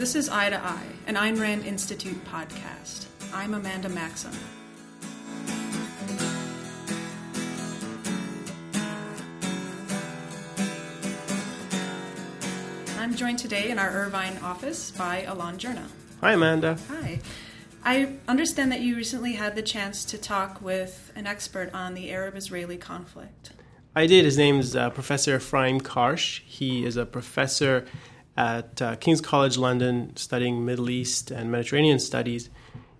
This is Eye to Eye, an Ayn Rand Institute podcast. I'm Amanda Maxham. I'm joined today in our Irvine office by Elan Journo. Hi, Amanda. Hi. I understand that you recently had the chance to talk with an expert on the Arab Israeli conflict. I did. His name is uh, Professor Ephraim Karsh. He is a professor at uh, King's College London studying Middle East and Mediterranean studies.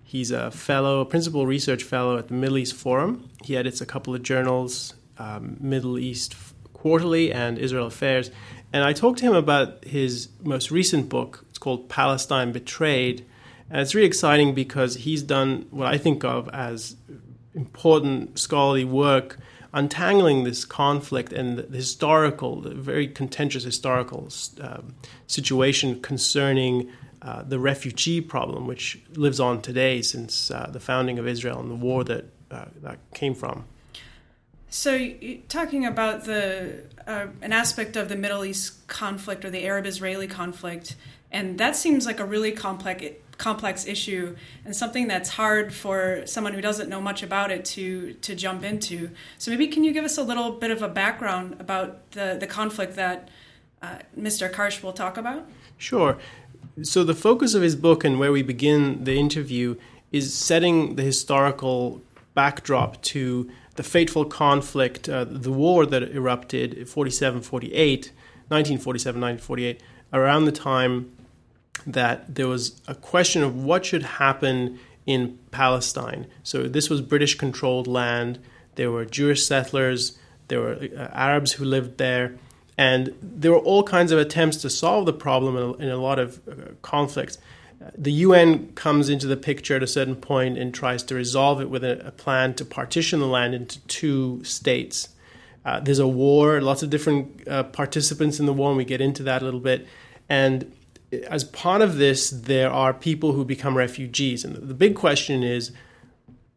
He's a fellow, principal research fellow at the Middle East Forum. He edits a couple of journals, um, Middle East Quarterly and Israel Affairs. And I talked to him about his most recent book. It's called Palestine Betrayed. And it's really exciting because he's done what I think of as important scholarly work untangling this conflict and the historical, the very contentious historical um, situation concerning uh, the refugee problem, which lives on today since uh, the founding of Israel and the war that uh, that came from. So, talking about the uh, an aspect of the Middle East conflict or the Arab-Israeli conflict, and that seems like a really complex complex issue and something that's hard for someone who doesn't know much about it to to jump into. So maybe can you give us a little bit of a background about the the conflict that uh, Mr. Karsh will talk about? Sure. So the focus of his book and where we begin the interview is setting the historical backdrop to the fateful conflict, uh, the war that erupted 47 48, 1947 1948, around the time that there was a question of what should happen in Palestine. So this was British controlled land. There were Jewish settlers, there were uh, Arabs who lived there, and there were all kinds of attempts to solve the problem in a, in a lot of uh, conflicts. The UN comes into the picture at a certain point and tries to resolve it with a, a plan to partition the land into two states. Uh, there's a war, lots of different uh, participants in the war, and we get into that a little bit. And as part of this, there are people who become refugees, and the big question is,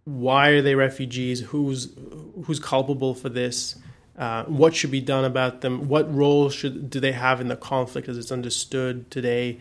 why are they refugees? Who's who's culpable for this? Uh, what should be done about them? What role should do they have in the conflict as it's understood today?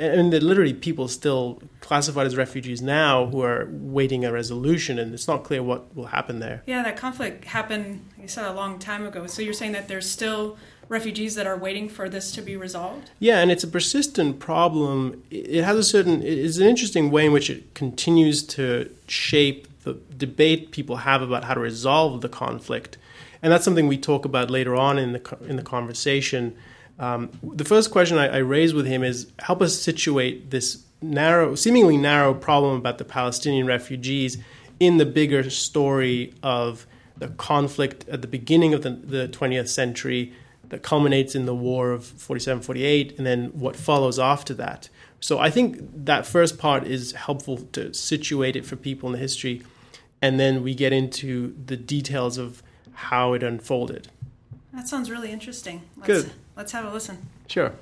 And, and literally, people still classified as refugees now who are waiting a resolution, and it's not clear what will happen there. Yeah, that conflict happened, you said, a long time ago. So you're saying that there's still refugees that are waiting for this to be resolved? Yeah, and it's a persistent problem. It has a certain, it's an interesting way in which it continues to shape the debate people have about how to resolve the conflict. And that's something we talk about later on in the, in the conversation. Um, the first question I, I raise with him is help us situate this narrow, seemingly narrow problem about the Palestinian refugees in the bigger story of the conflict at the beginning of the, the 20th century that culminates in the war of 47 48 and then what follows after that. So I think that first part is helpful to situate it for people in the history and then we get into the details of how it unfolded. That sounds really interesting. Let's, Good. Let's have a listen. Sure.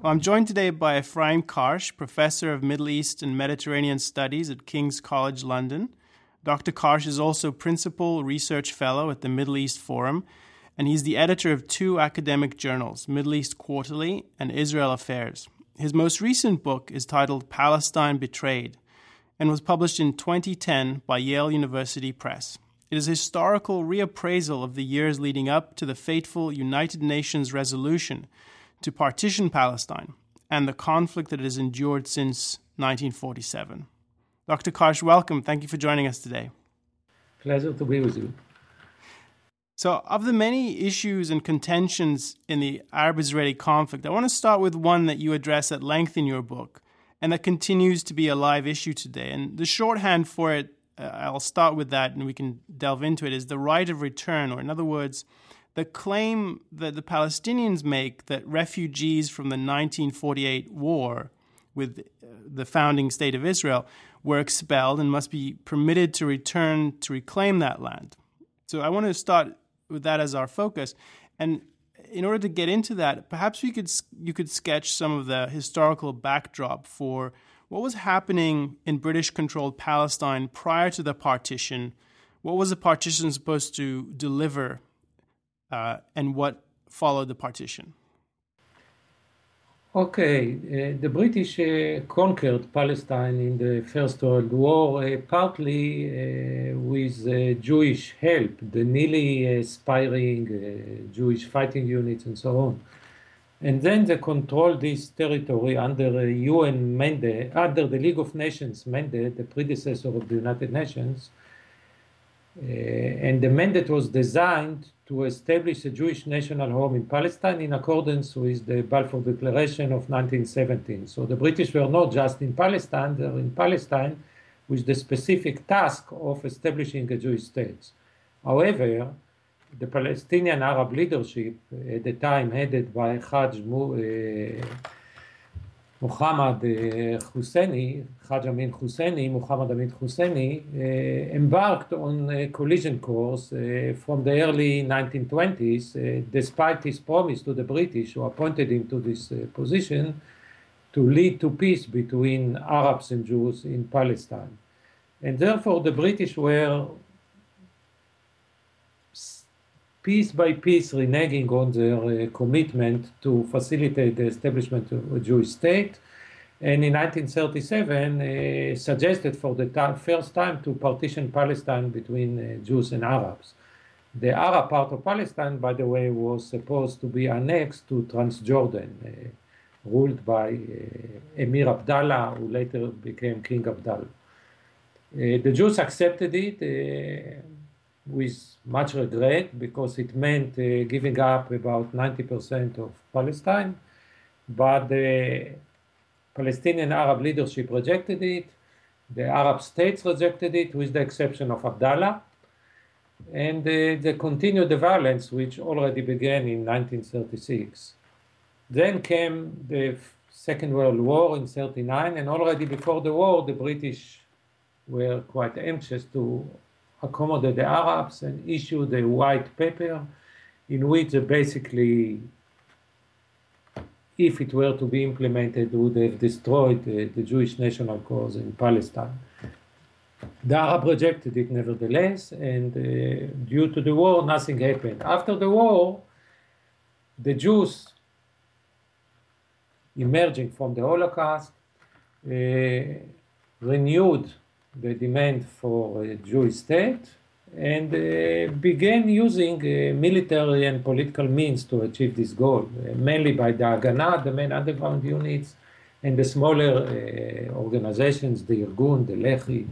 Well, I'm joined today by Ephraim Karsh, professor of Middle East and Mediterranean Studies at King's College London. Dr. Karsh is also principal research fellow at the Middle East Forum and he's the editor of two academic journals, Middle East Quarterly and Israel Affairs. His most recent book is titled Palestine Betrayed and was published in 2010 by Yale University Press. It is a historical reappraisal of the years leading up to the fateful United Nations resolution to partition Palestine and the conflict that it has endured since 1947. Dr. Karsh, welcome. Thank you for joining us today. Pleasure to be with you. So, of the many issues and contentions in the Arab Israeli conflict, I want to start with one that you address at length in your book and that continues to be a live issue today. And the shorthand for it, uh, I'll start with that and we can delve into it, is the right of return, or in other words, the claim that the Palestinians make that refugees from the 1948 war with uh, the founding state of Israel were expelled and must be permitted to return to reclaim that land. So I want to start with that as our focus. And in order to get into that, perhaps we could you could sketch some of the historical backdrop for what was happening in British-controlled Palestine prior to the partition. What was the partition supposed to deliver, uh, and what followed the partition? Okay, uh, the British uh, conquered Palestine in the First World War, uh, partly uh, with uh, Jewish help, the aspiring uh, Jewish fighting units and so on. And then they controlled this territory under a UN mandate, under the League of Nations mandate, the predecessor of the United Nations. Uh, and the mandate was designed to establish a Jewish national home in Palestine in accordance with the Balfour Declaration of 1917. So the British were not just in Palestine, they were in Palestine with the specific task of establishing a Jewish state. However, the Palestinian Arab leadership at the time, headed by Hajj uh, Muhammad uh, Husseini, Haj Amin Husseini, Muhammad Amin Husseini, uh, embarked on a collision course uh, from the early 1920s, uh, despite his promise to the British, who appointed him to this uh, position, to lead to peace between Arabs and Jews in Palestine. And therefore, the British were piece by piece reneging on their uh, commitment to facilitate the establishment of a Jewish state. And in 1937, uh, suggested for the first time to partition Palestine between uh, Jews and Arabs. The Arab part of Palestine, by the way, was supposed to be annexed to Transjordan, uh, ruled by uh, Emir Abdallah, who later became King Abdallah. Uh, the Jews accepted it with much regret because it meant uh, giving up about 90% of Palestine. But the Palestinian Arab leadership rejected it, the Arab states rejected it, with the exception of Abdallah. And uh, they continued the violence, which already began in 1936. Then came the Second World War in 39, and already before the war, the British were quite anxious to accommodate the Arabs and issued a white paper in which basically, if it were to be implemented, would have destroyed the, the Jewish national cause in Palestine. The Arab rejected it nevertheless, and uh, due to the war, nothing happened. After the war, the Jews emerging from the Holocaust uh, renewed the demand for a Jewish state and uh, began using uh, military and political means to achieve this goal, uh, mainly by the Haganah, the main underground units, and the smaller organizations, the Irgun, the Lehi,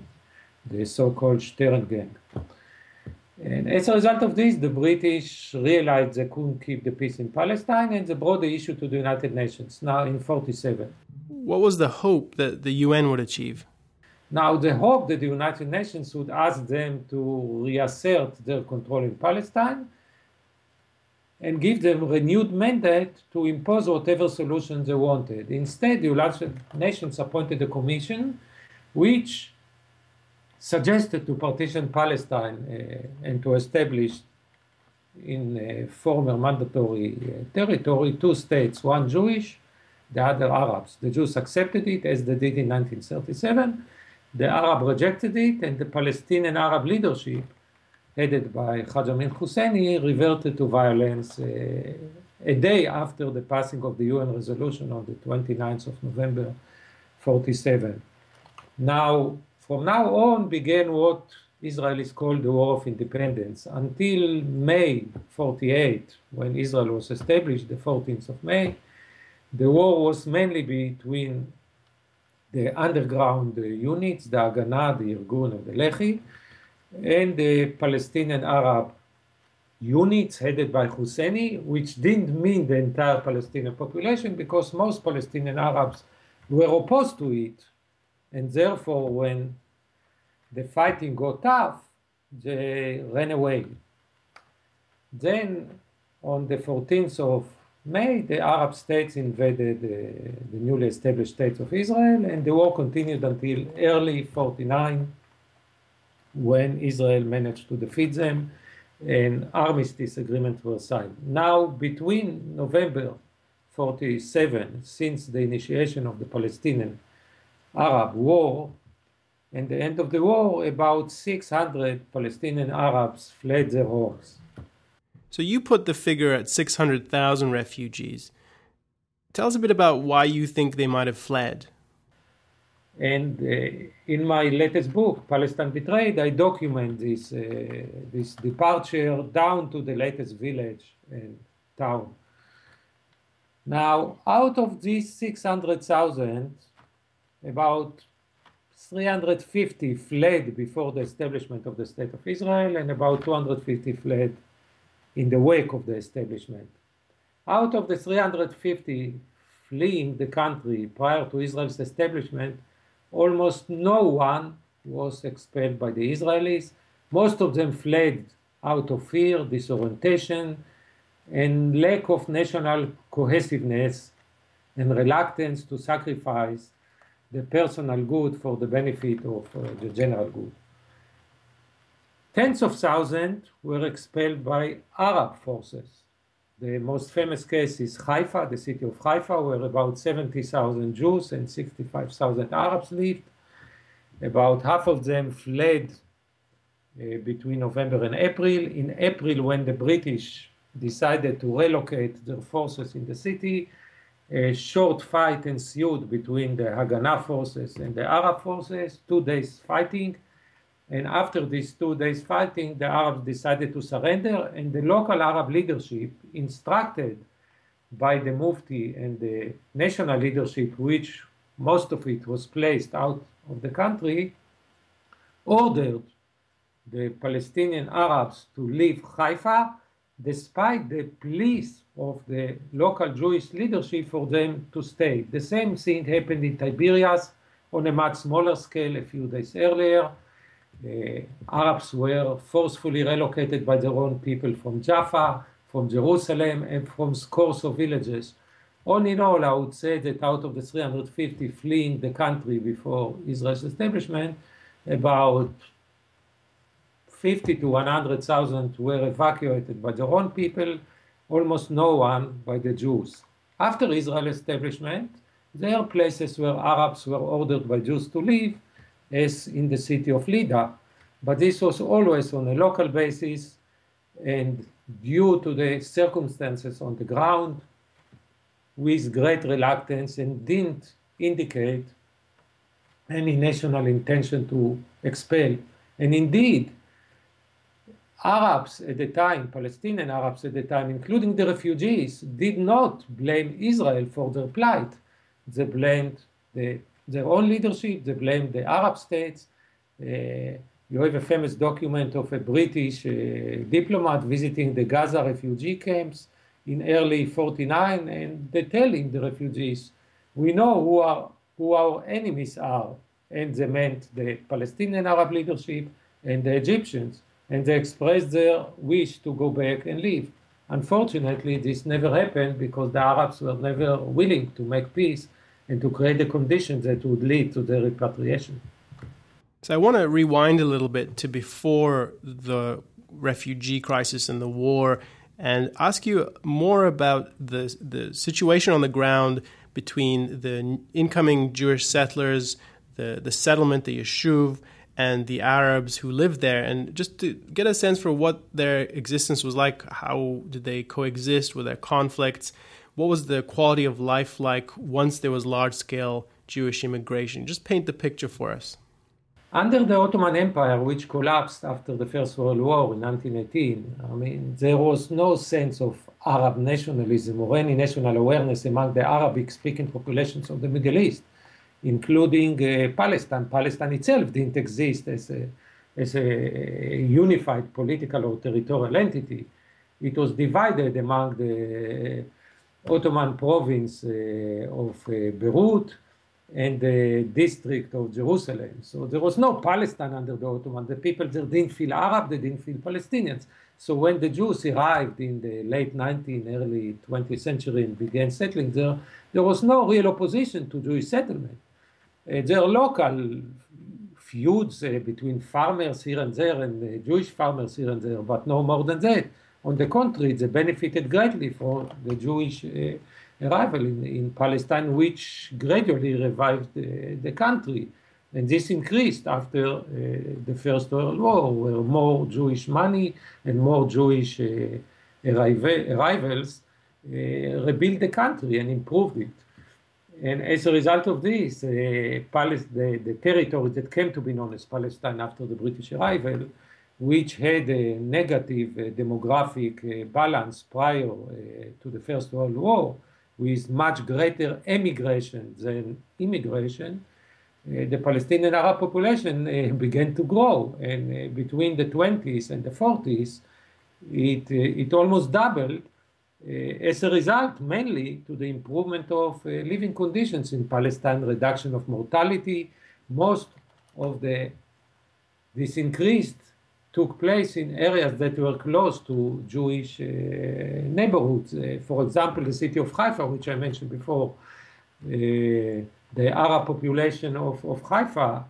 the so-called Stern Gang. And as a result of this, the British realized they couldn't keep the peace in Palestine and they brought the issue to the United Nations now in 47. What was the hope that the UN would achieve? Now, the hope that the United Nations would ask them to reassert their control in Palestine and give them renewed mandate to impose whatever solution they wanted. Instead, the United Nations appointed a commission which suggested to partition Palestine uh, and to establish in former mandatory uh, territory two states, one Jewish, the other Arabs. The Jews accepted it as they did in 1937 the Arab rejected it, and the Palestinian Arab leadership, headed by Haj Amin Husseini, reverted to violence uh, a day after the passing of the UN resolution on the 29th of November 47. Now, from now on began what Israelis called the War of Independence. Until May 48, when Israel was established, the 14th of May, the war was mainly between the underground units, the Haganah, the Irgun, and the Lehi, and the Palestinian Arab units headed by Husseini, which didn't mean the entire Palestinian population because most Palestinian Arabs were opposed to it. And therefore, when the fighting got tough, they ran away. Then, on the 14th of May, the Arab states invaded uh, the newly established states of Israel, and the war continued until early 49, when Israel managed to defeat them, and armistice agreements were signed. Now, between November 47, since the initiation of the Palestinian Arab War, and the end of the war, about 600 Palestinian Arabs fled their homes. So you put the figure at 600,000 refugees. Tell us a bit about why you think they might have fled. And uh, in my latest book, Palestine Betrayed, I document this, uh, this departure down to the latest village and town. Now, out of these 600,000, about 350 fled before the establishment of the State of Israel, and about 250 fled in the wake of the establishment. Out of the 350 fleeing the country prior to Israel's establishment, almost no one was expelled by the Israelis. Most of them fled out of fear, disorientation, and lack of national cohesiveness and reluctance to sacrifice the personal good for the benefit of uh, the general good. Tens of thousands were expelled by Arab forces. The most famous case is Haifa, the city of Haifa, where about 70,000 Jews and 65,000 Arabs lived. About half of them fled uh, between November and April. In April, when the British decided to relocate their forces in the city, a short fight ensued between the Haganah forces and the Arab forces, two days fighting. And after these two days fighting, the Arabs decided to surrender, and the local Arab leadership, instructed by the Mufti and the national leadership, which most of it was placed out of the country, ordered the Palestinian Arabs to leave Haifa despite the pleas of the local Jewish leadership for them to stay. The same thing happened in Tiberias on a much smaller scale a few days earlier. Uh, Arabs were forcefully relocated by their own people from Jaffa, from Jerusalem, and from scores of villages. All in all, I would say that out of the 350 fleeing the country before Israel's establishment, about 50 to 100,000 were evacuated by their own people, almost no one by the Jews. After Israel's establishment, there are places where Arabs were ordered by Jews to live, as in the city of Lydda, but this was always on a local basis and due to the circumstances on the ground with great reluctance and didn't indicate any national intention to expel. And indeed, Arabs at the time, Palestinian Arabs at the time, including the refugees, did not blame Israel for their plight. They blamed the, their own leadership, they blame the Arab states. Uh, you have a famous document of a British uh, diplomat visiting the Gaza refugee camps in early 49, and they telling the refugees, we know who, are, who our enemies are. And they meant the Palestinian Arab leadership and the Egyptians and they expressed their wish to go back and live. Unfortunately, this never happened because the Arabs were never willing to make peace and to create the conditions that would lead to their repatriation. So I want to rewind a little bit to before the refugee crisis and the war and ask you more about the the situation on the ground between the incoming Jewish settlers, the the settlement, the Yishuv, and the Arabs who lived there, and just to get a sense for what their existence was like. How did they coexist? Were there conflicts? What was the quality of life like once there was large scale Jewish immigration? Just paint the picture for us. Under the Ottoman Empire, which collapsed after the First World War in 1918, I mean, there was no sense of Arab nationalism or any national awareness among the Arabic speaking populations of the Middle East including uh, Palestine. Palestine itself didn't exist as a, as a unified political or territorial entity. It was divided among the Ottoman province uh, of uh, Beirut and the district of Jerusalem. So there was no Palestine under the Ottoman. The people there didn't feel Arab, they didn't feel Palestinians. So when the Jews arrived in the late 19th, early 20th century and began settling there, there was no real opposition to Jewish settlement. Uh, there are local feuds uh, between farmers here and there and uh, Jewish farmers here and there, but no more than that. On the contrary, they benefited greatly from the Jewish arrival in, in, Palestine, which gradually revived the, the country. And this increased after uh, the First World War, where more Jewish money and more Jewish uh, arrivals rebuilt the country and improved it. And as a result of this, uh, the, the territory that came to be known as Palestine after the British arrival, which had a negative uh, demographic uh, balance prior to the First World War, with much greater emigration than immigration, uh, the Palestinian Arab population uh, began to grow. And uh, between the 20s and the 40s, it, it almost doubled as a result mainly to the improvement of living conditions in Palestine, reduction of mortality. Most of the this increased took place in areas that were close to Jewish uh, neighborhoods. Uh, for example, the city of Haifa, which I mentioned before, uh, the Arab population of, of Haifa uh,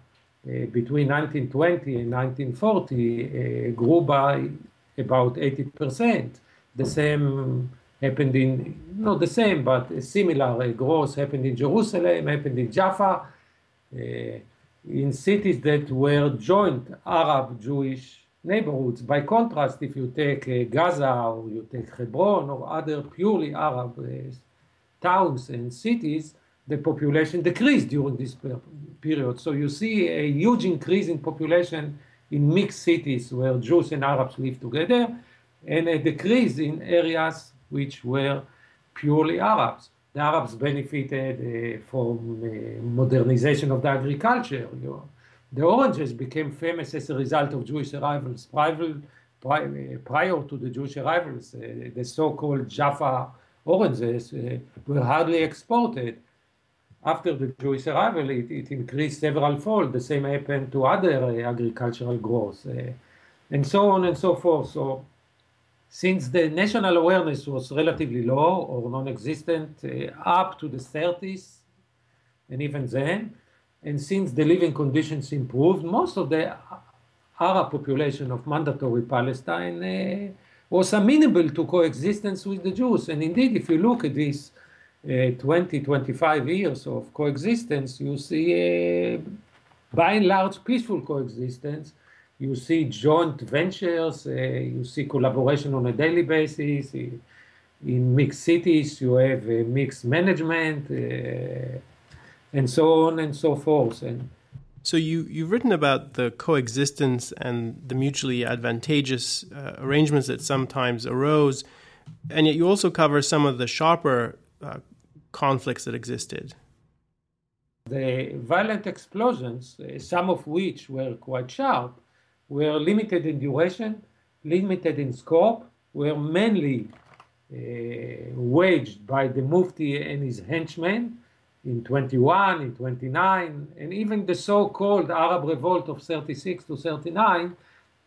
between 1920 and 1940 uh, grew by about 80%. The same happened in, not the same, but similar growth happened in Jerusalem, happened in Jaffa, uh, in cities that were joint Arab Jewish neighborhoods. By contrast, if you take uh, Gaza or you take Hebron or other purely Arab uh, towns and cities, the population decreased during this period. So you see a huge increase in population in mixed cities where Jews and Arabs live together, and a decrease in areas which were purely Arabs. The Arabs benefited uh, from uh, modernization of the agriculture. You know. The oranges became famous as a result of Jewish arrivals. Prior, prior to the Jewish arrivals, uh, the so-called Jaffa oranges uh, were hardly exported after the Jewish arrival, it, it increased several fold. The same happened to other uh, agricultural growth, uh, and so on and so forth. So, since the national awareness was relatively low or non-existent uh, up to the 30s, and even then, and since the living conditions improved, most of the Arab population of mandatory Palestine uh, was amenable to coexistence with the Jews. And indeed, if you look at this uh, 20, 25 years of coexistence, you see a, by and large peaceful coexistence. You see joint ventures, uh, you see collaboration on a daily basis. In mixed cities, you have mixed management, uh, and so on and so forth. And so you you've written about the coexistence and the mutually advantageous uh, arrangements that sometimes arose, and yet you also cover some of the sharper uh, conflicts that existed? The violent explosions, uh, some of which were quite sharp, were limited in duration, limited in scope, were mainly uh, waged by the Mufti and his henchmen in 21, in 29, and even the so-called Arab revolt of 36 to 39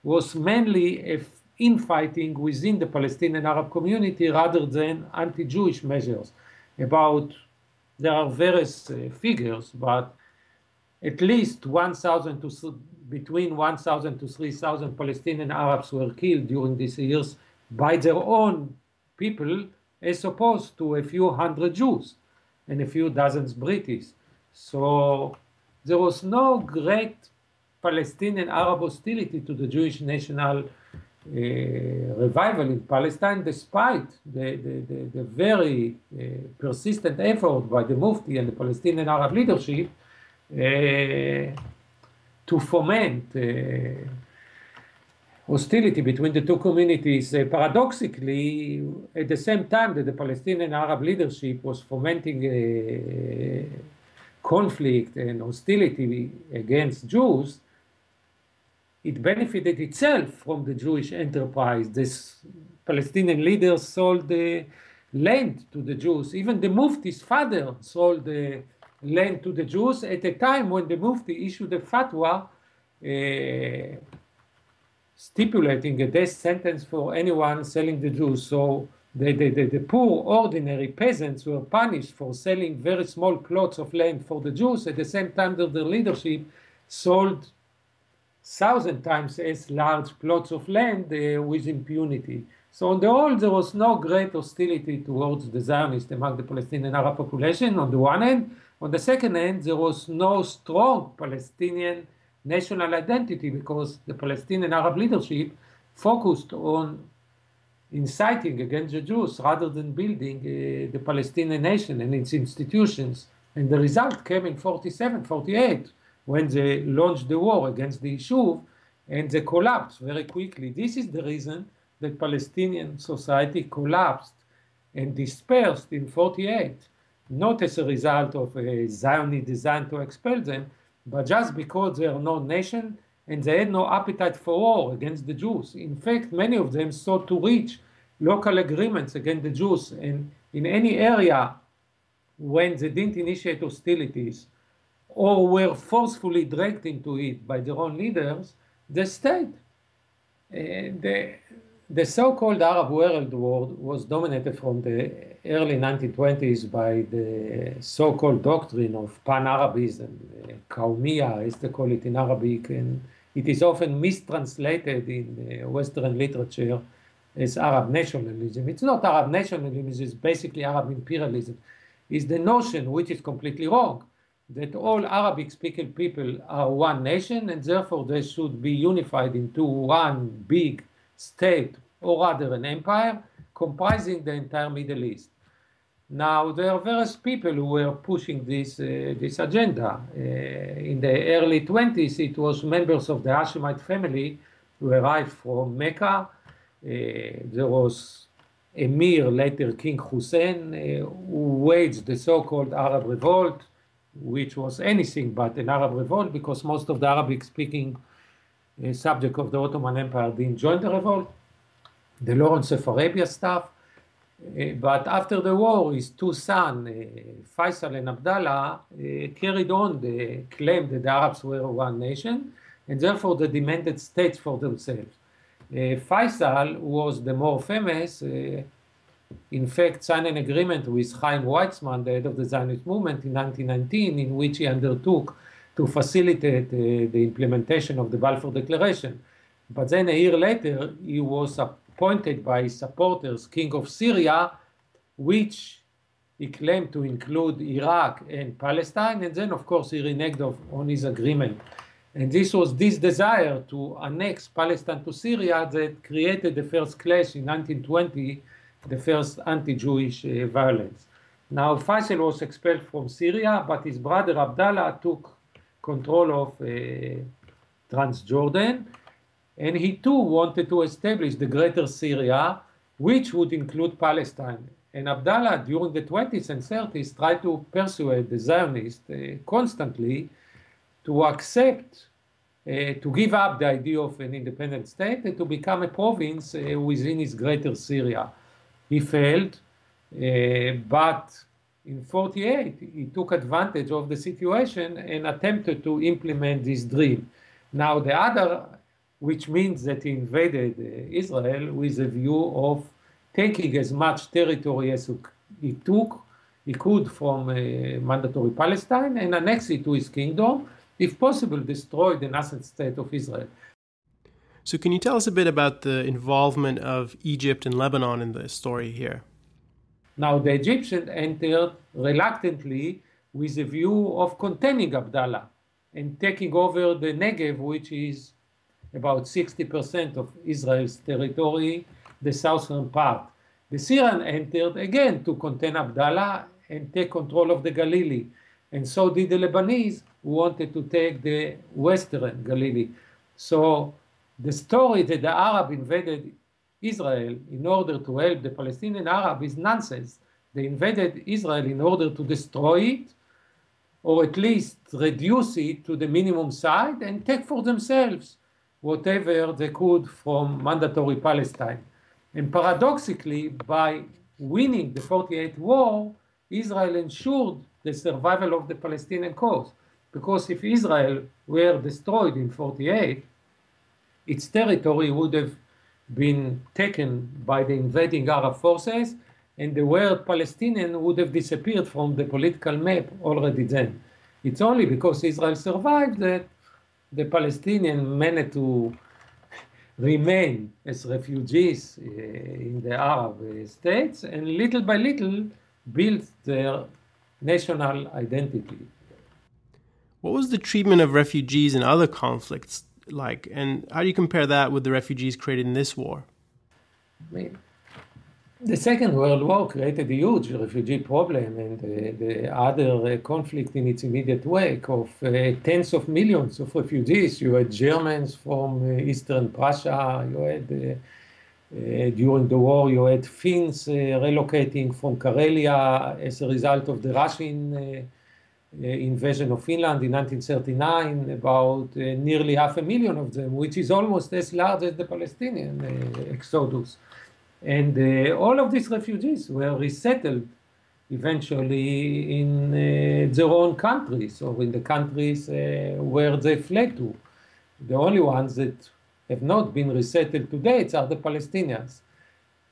was mainly infighting within the Palestinian Arab community rather than anti-Jewish measures. About, there are various uh, figures, but at least 1,000 to between 1,000 to 3,000 Palestinian Arabs were killed during these years by their own people, as opposed to a few hundred Jews and a few dozens British. So there was no great Palestinian Arab hostility to the Jewish national uh, revival in Palestine, despite the, the, the, the very uh, persistent effort by the Mufti and the Palestinian Arab leadership uh, to foment hostility between the two communities. Uh, paradoxically, at the same time that the Palestinian Arab leadership was fomenting a conflict and hostility against Jews, it benefited itself from the Jewish enterprise. This Palestinian leaders sold the land to the Jews. Even the Mufti's father sold the land to the Jews at a time when the Mufti issued a fatwa uh, stipulating a death sentence for anyone selling the Jews. So the, the, the, the, poor, ordinary peasants were punished for selling very small plots of land for the Jews. At the same time, that their leadership sold thousand times as large plots of land uh, with impunity. So on the whole, there was no great hostility towards the Zionists among the Palestinian Arab population on the one hand. On the second hand, there was no strong Palestinian national identity because the Palestinian Arab leadership focused on inciting against the Jews rather than building uh, the Palestinian nation and its institutions. And the result came in 47, 48, when they launched the war against the Yishuv, and they collapsed very quickly. This is the reason that Palestinian society collapsed and dispersed in 48, not as a result of a Zionist design to expel them, but just because they are no nation and they had no appetite for war against the Jews. In fact, many of them sought to reach local agreements against the Jews, and in any area when they didn't initiate hostilities or were forcefully dragged into it by their own leaders, they stayed. Uh, the, the so-called Arab world was dominated from the early 1920s by the so-called doctrine of pan-Arabism, uh, as they call it in Arabic, and it is often mistranslated in Western literature as Arab nationalism. It's not Arab nationalism, it's basically Arab imperialism. It's the notion, which is completely wrong, that all Arabic speaking people are one nation and therefore they should be unified into one big state or rather an empire comprising the entire Middle East. Now, there are various people who were pushing this, uh, this agenda. Uh, in the early 20s, it was members of the Hashemite family who arrived from Mecca. Uh, there was Emir, later King Hussein, uh, who waged the so called Arab Revolt, which was anything but an Arab revolt because most of the Arabic speaking uh, subject of the Ottoman Empire didn't join the revolt. The Lawrence of Arabia stuff. Uh, but after the war, his two sons, uh, Faisal and Abdallah, uh, carried on the claim that the Arabs were one nation, and therefore they demanded states for themselves. Faisal was the more famous, in fact, signed an agreement with Chaim Weizmann, the head of the Zionist movement, in 1919, in which he undertook to facilitate the implementation of the Balfour Declaration. But then a year later, he was appointed by his supporters king of Syria, which he claimed to include Iraq and Palestine, and then, of course, he reneged on his agreement. And this was this desire to annex Palestine to Syria that created the first clash in 1920, the first anti Jewish uh, violence. Now, Faisal was expelled from Syria, but his brother Abdallah took control of uh, Transjordan and he too wanted to establish the greater Syria, which would include Palestine. And Abdallah, during the 20s and 30s, tried to persuade the Zionists uh, constantly to accept, uh, to give up the idea of an independent state and to become a province uh, within his greater Syria. He failed, uh, but in 48 he took advantage of the situation and attempted to implement this dream. Now, the other which means that he invaded uh, Israel with a view of taking as much territory as he took, he could from uh, mandatory Palestine and annex it to his kingdom, if possible, destroy the nascent state of Israel. So, can you tell us a bit about the involvement of Egypt and Lebanon in the story here? Now, the Egyptians entered reluctantly with a view of containing Abdallah and taking over the Negev, which is about 60% of Israel's territory, the southern part. The Syrian entered again to contain Abdallah and take control of the Galilee. And so did the Lebanese, who wanted to take the western Galilee. So the story that the Arab invaded Israel in order to help the Palestinian Arab is nonsense. They invaded Israel in order to destroy it, or at least reduce it to the minimum side and take for themselves whatever they could from mandatory Palestine. And paradoxically, by winning the 48 war, Israel ensured the survival of the Palestinian cause. Because if Israel were destroyed in 48, its territory would have been taken by the invading Arab forces, and the word Palestinian would have disappeared from the political map already then. It's only because Israel survived that the Palestinians managed to remain as refugees uh, in the Arab uh, states and little by little built their national identity. What was the treatment of refugees in other conflicts like, and how do you compare that with the refugees created in this war? I mean, the Second World War created a huge refugee problem and uh, the other uh, conflict in its immediate wake of uh, tens of millions of refugees. You had Germans from uh, Eastern Prussia, you had uh, uh, during the war, you had Finns relocating from Karelia as a result of the Russian invasion of Finland in 1939, about nearly half a million of them, which is almost as large as the Palestinian exodus. And uh, all of these refugees were resettled eventually in uh, their own countries or in the countries uh, where they fled to. The only ones that have not been resettled to date are the Palestinians.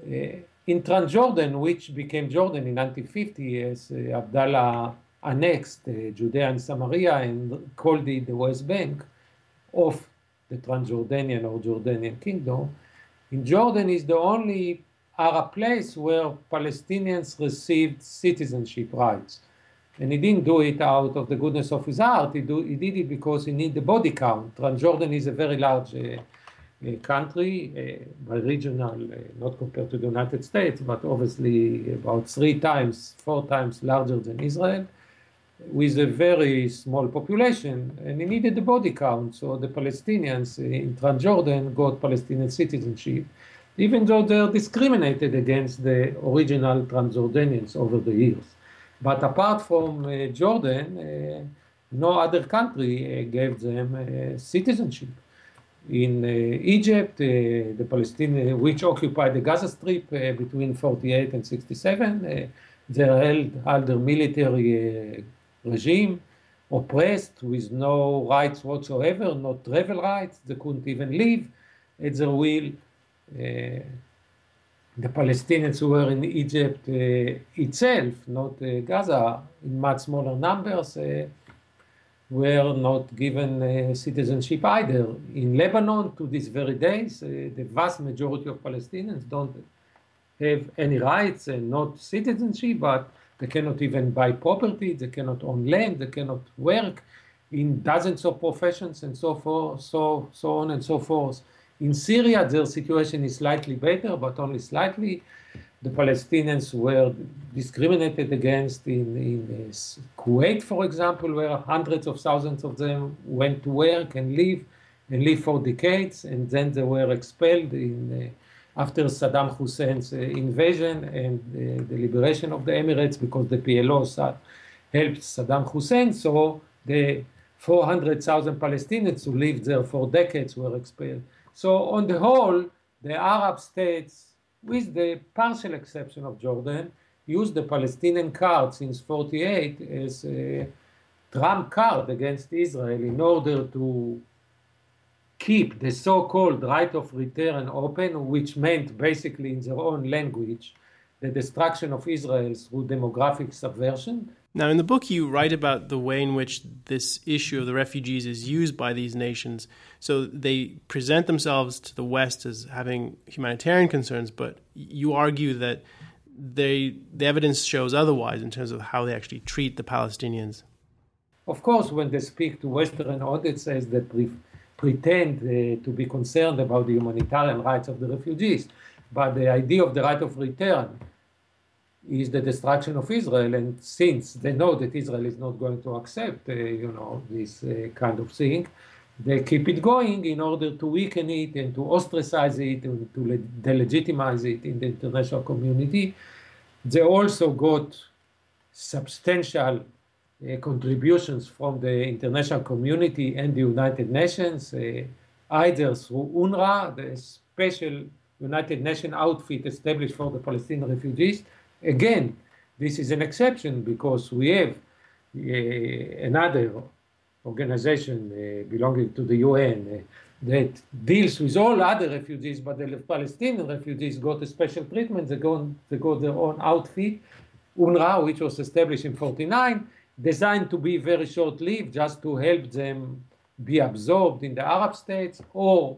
Uh, in Transjordan, which became Jordan in 1950 as uh, Abdallah annexed uh, Judea and Samaria and called it the West Bank of the Transjordanian or Jordanian kingdom, in Jordan is the only Arab place where Palestinians received citizenship rights. And he didn't do it out of the goodness of his heart, he, do, he did it because he needed the body count. Transjordan is a very large uh, uh, country, uh, by regional, uh, not compared to the United States, but obviously about three times, four times larger than Israel, with a very small population. And he needed the body count, so the Palestinians in Transjordan got Palestinian citizenship even though they're discriminated against the original Transjordanians over the years. But apart from uh, Jordan, uh, no other country uh, gave them uh, citizenship. In uh, Egypt, uh, the Palestinians, which occupied the Gaza Strip between 48 and 67, they held under military regime, oppressed with no rights whatsoever, no travel rights. They couldn't even live at their will the Palestinians who were in Egypt uh, itself, not uh, Gaza, in much smaller numbers, uh, were not given citizenship either. In Lebanon, to these very days, the vast majority of Palestinians don't have any rights and not citizenship, but they cannot even buy property, they cannot own land, they cannot work in dozens of professions and so forth, so so on and so forth. In Syria, their situation is slightly better, but only slightly. The Palestinians were discriminated against in, in uh, Kuwait, for example, where hundreds of thousands of them went to work and live and live for decades, and then they were expelled in, uh, after Saddam Hussein's uh, invasion and uh, the liberation of the Emirates because the PLO helped Saddam Hussein. So the 400,000 Palestinians who lived there for decades were expelled. So on the whole, the Arab states, with the partial exception of Jordan, used the Palestinian card since 48 as a trump card against Israel in order to keep the so-called right of return open, which meant basically in their own language the destruction of Israel through demographic subversion now, in the book, you write about the way in which this issue of the refugees is used by these nations. So they present themselves to the West as having humanitarian concerns, but you argue that they, the evidence shows otherwise in terms of how they actually treat the Palestinians. Of course, when they speak to Western audiences that pretend uh, to be concerned about the humanitarian rights of the refugees, but the idea of the right of return is the destruction of Israel. And since they know that Israel is not going to accept, uh, you know, this uh, kind of thing, they keep it going in order to weaken it and to ostracize it and to delegitimize it in the international community. They also got substantial contributions from the international community and the United Nations, uh, either through UNRWA, the special United Nations outfit established for the Palestinian refugees, Again, this is an exception because we have uh, another organization uh, belonging to the UN uh, that deals with all other refugees, but the Palestinian refugees got a special treatment. They got, they got their own outfit, UNRWA, which was established in 49, designed to be very short-lived, just to help them be absorbed in the Arab states or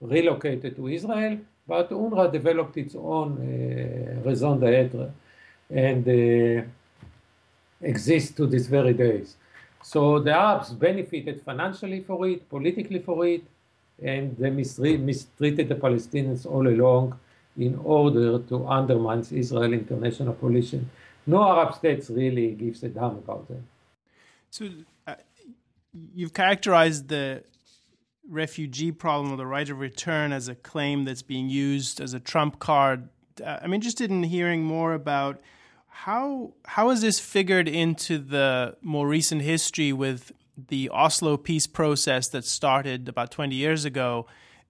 relocated to Israel. But UNRWA developed its own uh, raison d'etre and uh, exists to these very days. So the Arabs benefited financially for it, politically for it, and they mistreated the Palestinians all along in order to undermine Israel international position. No Arab states really gives a damn about them. So uh, you've characterized the refugee problem or the right of return as a claim that's being used as a trump card. Uh, I'm interested in hearing more about how how is this figured into the more recent history with the Oslo peace process that started about 20 years ago,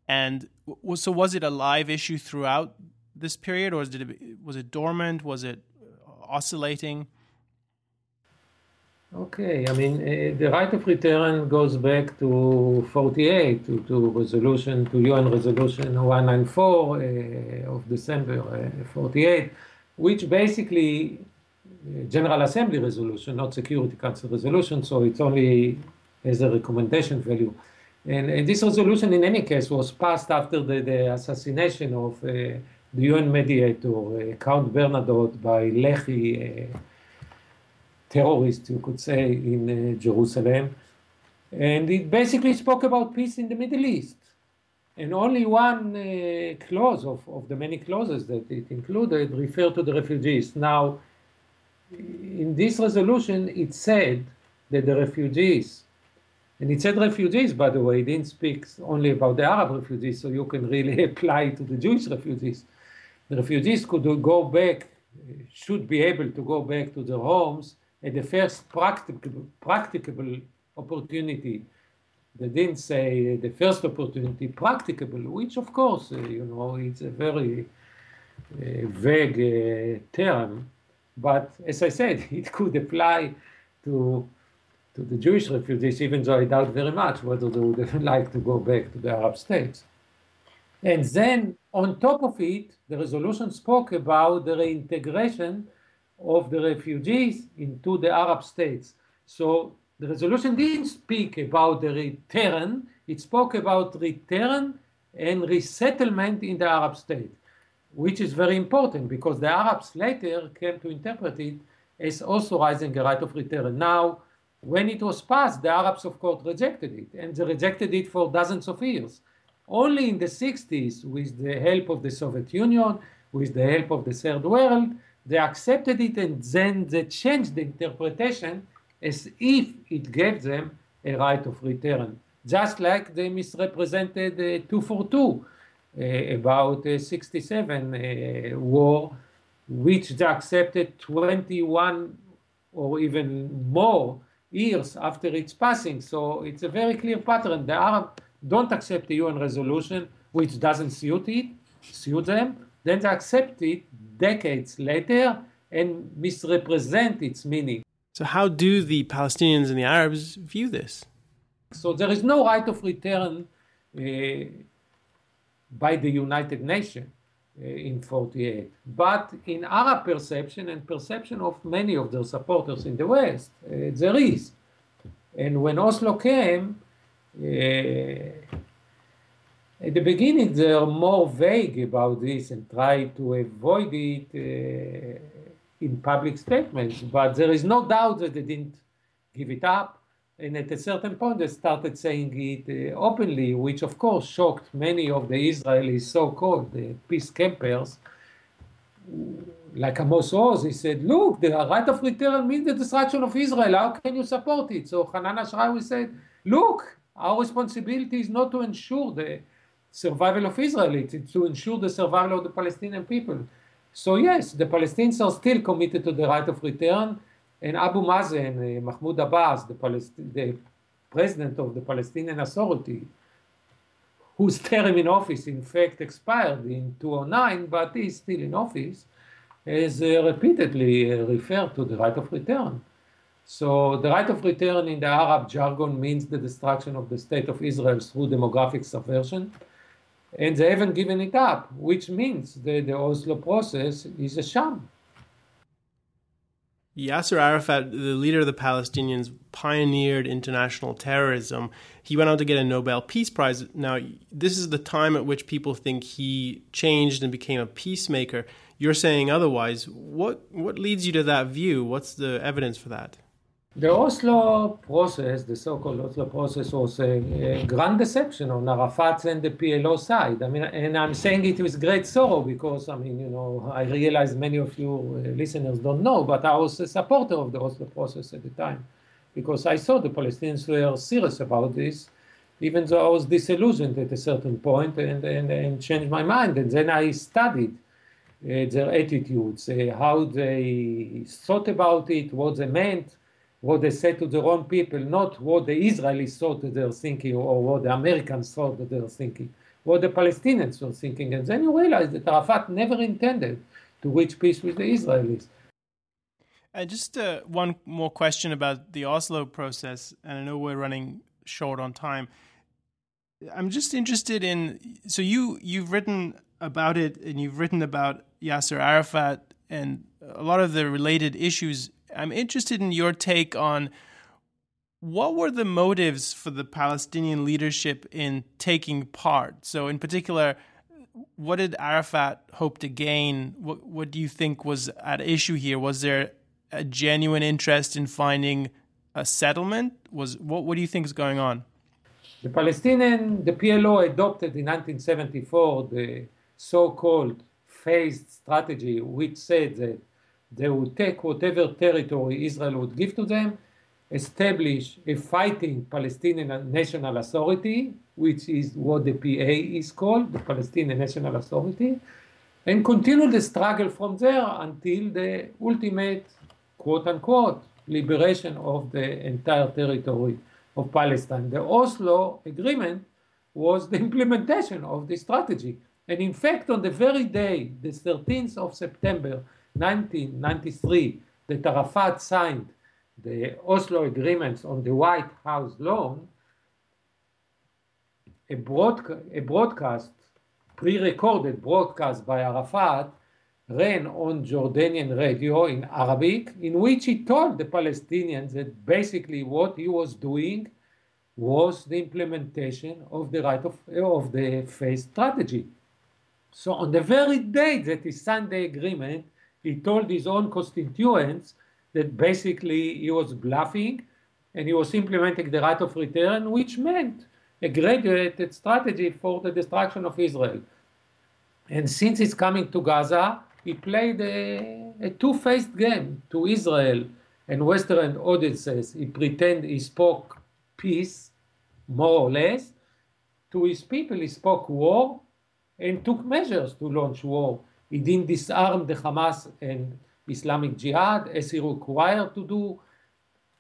and so was it a live issue throughout this period, or was it was it dormant? Was it oscillating? Okay, I mean, uh, the right of return goes back to 48, to, to resolution, to UN resolution 194 uh, of December uh, 48, which basically, General Assembly resolution, not Security Council resolution, so it's only as a recommendation value. And, and this resolution, in any case, was passed after the, the assassination of the UN mediator, Count Bernadotte, by Lehi terrorist, you could say, in Jerusalem. And it basically spoke about peace in the Middle East. And only one uh, clause of, of the many clauses that it included referred to the refugees. Now, in this resolution, it said that the refugees, and it said refugees, by the way, it didn't speak only about the Arab refugees, so you can really apply to the Jewish refugees. The refugees could go back, should be able to go back to their homes at the first practicable, practicable opportunity. They didn't say the first opportunity, practicable, which of course, uh, you know, it's a very uh, vague uh, term. But as I said, it could apply to to the Jewish refugees, even though I doubt very much whether they would like to go back to the Arab states. And then on top of it, the resolution spoke about the reintegration of the refugees into the Arab states. So the resolution didn't speak about the return, it spoke about return and resettlement in the Arab state, which is very important because the Arabs later came to interpret it as authorizing a right of return. Now, when it was passed, the Arabs, of course, rejected it, and they rejected it for dozens of years. Only in the 60s, with the help of the Soviet Union, with the help of the Third World, they accepted it and then they changed the interpretation as if it gave them a right of return. Just like they misrepresented uh, 242 uh, about uh, 67 uh, war, which they accepted 21 or even more years after its passing. So it's a very clear pattern. The Arabs don't accept the UN resolution, which doesn't suit it, suit them. Then they accept it decades later and misrepresent its meaning. So, how do the Palestinians and the Arabs view this? So, there is no right of return uh, by the United Nations uh, in 48. But in Arab perception and perception of many of their supporters in the West, uh, there is. And when Oslo came, at the beginning, they are more vague about this and try to avoid it uh, in public statements. But there is no doubt that they didn't give it up. And at a certain point, they started saying it uh, openly, which of course shocked many of the Israelis, so called the peace campers. Like Amos Oz, he said, Look, the right of return means the destruction of Israel. How can you support it? So Hanan Ashrawi said, Look, our responsibility is not to ensure the survival of Israel, it's to ensure the survival of the Palestinian people. So yes, the Palestinians are still committed to the right of return, and Abu Mazen, uh, Mahmoud Abbas, the, Palest- the president of the Palestinian Authority, whose term in office in fact expired in 2009, but is still in office, has uh, repeatedly uh, referred to the right of return. So the right of return in the Arab jargon means the destruction of the state of Israel through demographic subversion and they haven't given it up, which means that the Oslo process is a sham. Yasser Arafat, the leader of the Palestinians, pioneered international terrorism. He went on to get a Nobel Peace Prize. Now, this is the time at which people think he changed and became a peacemaker. You're saying otherwise. What what leads you to that view? What's the evidence for that? The Oslo process, the so-called Oslo process, was a, a grand deception on Arafat's and the PLO side. I mean, and I'm saying it with great sorrow because, I mean, you know, I realize many of you uh, listeners don't know, but I was a supporter of the Oslo process at the time because I saw the Palestinians were serious about this, even though I was disillusioned at a certain point and, and, and changed my mind. And then I studied uh, their attitudes, uh, how they thought about it, what they meant what they said to their own people, not what the Israelis thought that they're thinking or what the Americans thought that they're thinking, what the Palestinians were thinking. And then you realize that Arafat never intended to reach peace with the Israelis. And just uh, one more question about the Oslo process, and I know we're running short on time. I'm just interested in so you you've written about it and you've written about Yasser Arafat and a lot of the related issues I'm interested in your take on what were the motives for the Palestinian leadership in taking part? So, in particular, what did Arafat hope to gain? What, what do you think was at issue here? Was there a genuine interest in finding a settlement? Was what, what do you think is going on? The Palestinian, the PLO adopted in 1974 the so-called phased strategy, which said that they would take whatever territory Israel would give to them, establish a fighting Palestinian National Authority, which is what the PA is called, the Palestinian National Authority, and continue the struggle from there until the ultimate, quote unquote, liberation of the entire territory of Palestine. The Oslo Agreement was the implementation of this strategy. And in fact, on the very day, the 13th of September 1993 that Arafat signed the Oslo agreements on the White House lawn, a, broadca- a broadcast, pre-recorded broadcast by Arafat ran on Jordanian radio in Arabic, in which he told the Palestinians that basically what he was doing was the implementation of the right of, of the phase strategy. So on the very day that he signed the agreement, he told his own constituents that basically he was bluffing and he was implementing the right of return, which meant a graduated strategy for the destruction of Israel. And since he's coming to Gaza, he played a, a two-faced game to Israel and Western audiences. He pretended he spoke peace, more or less. To his people, he spoke war and took measures to launch war. He didn't disarm the Hamas and Islamic Jihad as he required to do.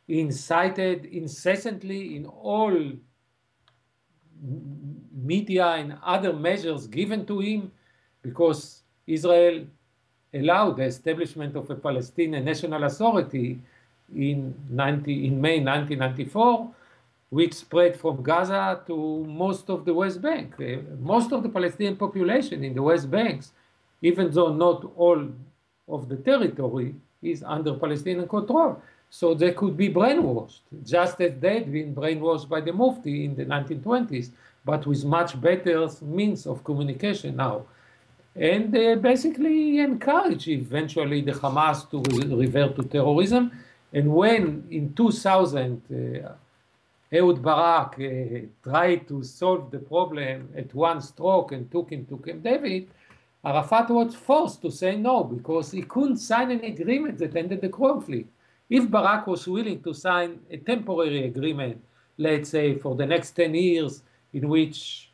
He incited incessantly in all media and other measures given to him because Israel allowed the establishment of a Palestinian National Authority in, 90, in May 1994, which spread from Gaza to most of the West Bank. Most of the Palestinian population in the West Banks even though not all of the territory is under Palestinian control. So they could be brainwashed, just as they had been brainwashed by the Mufti in the 1920s, but with much better means of communication now. And uh, basically encourage eventually the Hamas to re- revert to terrorism. And when in 2000, uh, Ehud Barak uh, tried to solve the problem at one stroke and took him to Camp David, Arafat was forced to say no because he couldn't sign an agreement that ended the conflict. If Barak was willing to sign a temporary agreement, let's say for the next 10 years, in which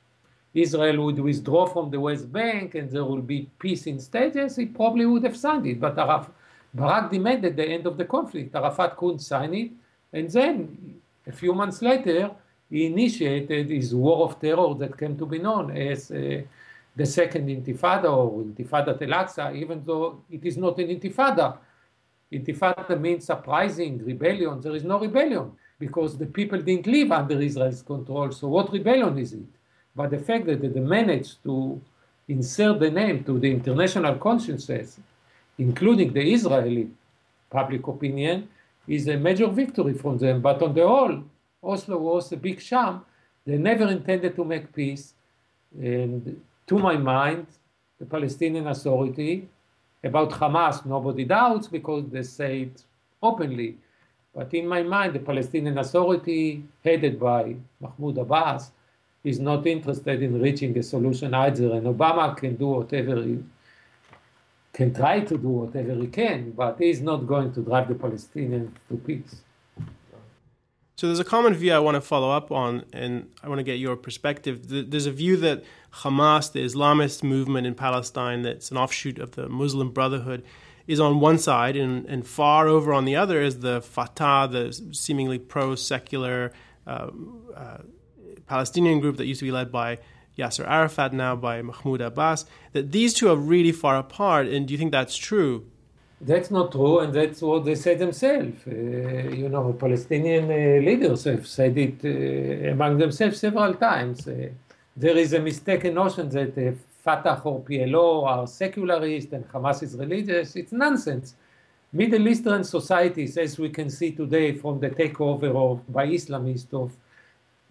Israel would withdraw from the West Bank and there will be peace in stages, he probably would have signed it. But Araf- Barak demanded the end of the conflict. Arafat couldn't sign it. And then, a few months later, he initiated his war of terror that came to be known as uh, the second intifada or intifada al-Aqsa, even though it is not an intifada. Intifada means surprising rebellion. There is no rebellion because the people didn't live under Israel's control. So what rebellion is it? But the fact that they managed to insert the name to the international consciences, including the Israeli public opinion, is a major victory from them. But on the whole, Oslo was a big sham. They never intended to make peace. And to my mind, the Palestinian Authority. About Hamas, nobody doubts because they say it openly. But in my mind, the Palestinian Authority, headed by Mahmoud Abbas, is not interested in reaching a solution either. And Obama can do whatever he can try to do whatever he can, but he's not going to drive the Palestinians to peace. So there's a common view I want to follow up on, and I want to get your perspective. There's a view that Hamas, the Islamist movement in Palestine, that's an offshoot of the Muslim Brotherhood, is on one side, and, and far over on the other is the Fatah, the seemingly pro-secular uh, uh, Palestinian group that used to be led by Yasser Arafat, now by Mahmoud Abbas. That these two are really far apart, and do you think that's true? That's not true, and that's what they say themselves. Uh, you know, Palestinian uh, leaders have said it uh, among themselves several times. There is a mistaken notion that uh, Fatah or PLO are secularist and Hamas is religious. It's nonsense. Middle Eastern societies, as we can see today from the takeover of, by Islamists of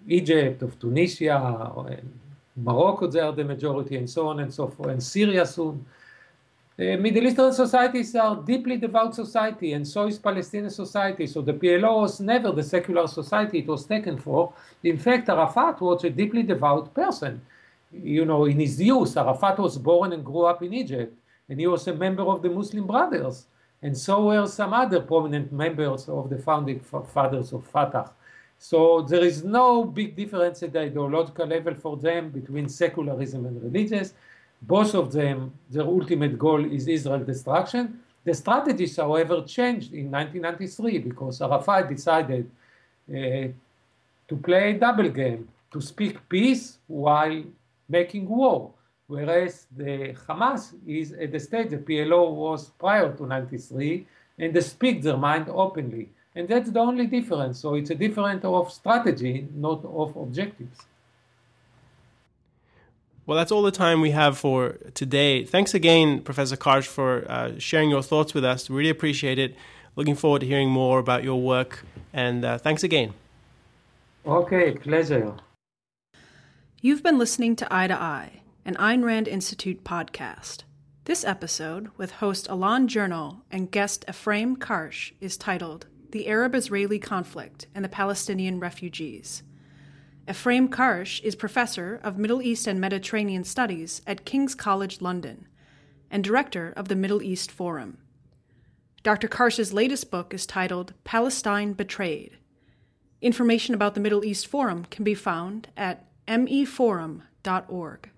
Egypt, of Tunisia, and Morocco, they are the majority, and so on and so forth, and Syria soon. Middle Eastern societies are deeply devout society, and so is Palestinian society. So the PLO was never the secular society it was taken for. In fact, Arafat was a deeply devout person. You know, in his youth, Arafat was born and grew up in Egypt, and he was a member of the Muslim Brothers, and so were some other prominent members of the founding fathers of Fatah. So there is no big difference at the ideological level for them between secularism and religious. Both of them, their ultimate goal is Israel destruction. The strategies, however, changed in 1993 because Arafat decided uh, to play a double game, to speak peace while making war. Whereas the Hamas is at the stage the PLO was prior to 93 and they speak their mind openly. And that's the only difference. So it's a difference of strategy, not of objectives. Well, that's all the time we have for today. Thanks again, Professor Karsh, for uh, sharing your thoughts with us. Really appreciate it. Looking forward to hearing more about your work. And uh, thanks again. Okay, pleasure. You've been listening to Eye to Eye, an Ayn Rand Institute podcast. This episode, with host Elan Journo and guest Ephraim Karsh, is titled The Arab Israeli Conflict and the Palestinian Refugees. Ephraim Karsh is professor of Middle East and Mediterranean Studies at King's College London and director of the Middle East Forum. Dr. Karsh's latest book is titled Palestine Betrayed. Information about the Middle East Forum can be found at meforum.org.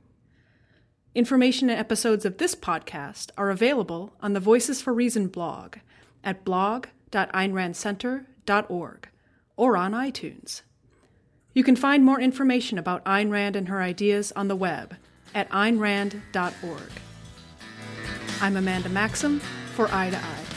Information and episodes of this podcast are available on the Voices for Reason blog at blog.aynrandcenter.org or on iTunes. You can find more information about Ayn Rand and her ideas on the web at aynrand.org. I'm Amanda Maxham for Eye to Eye.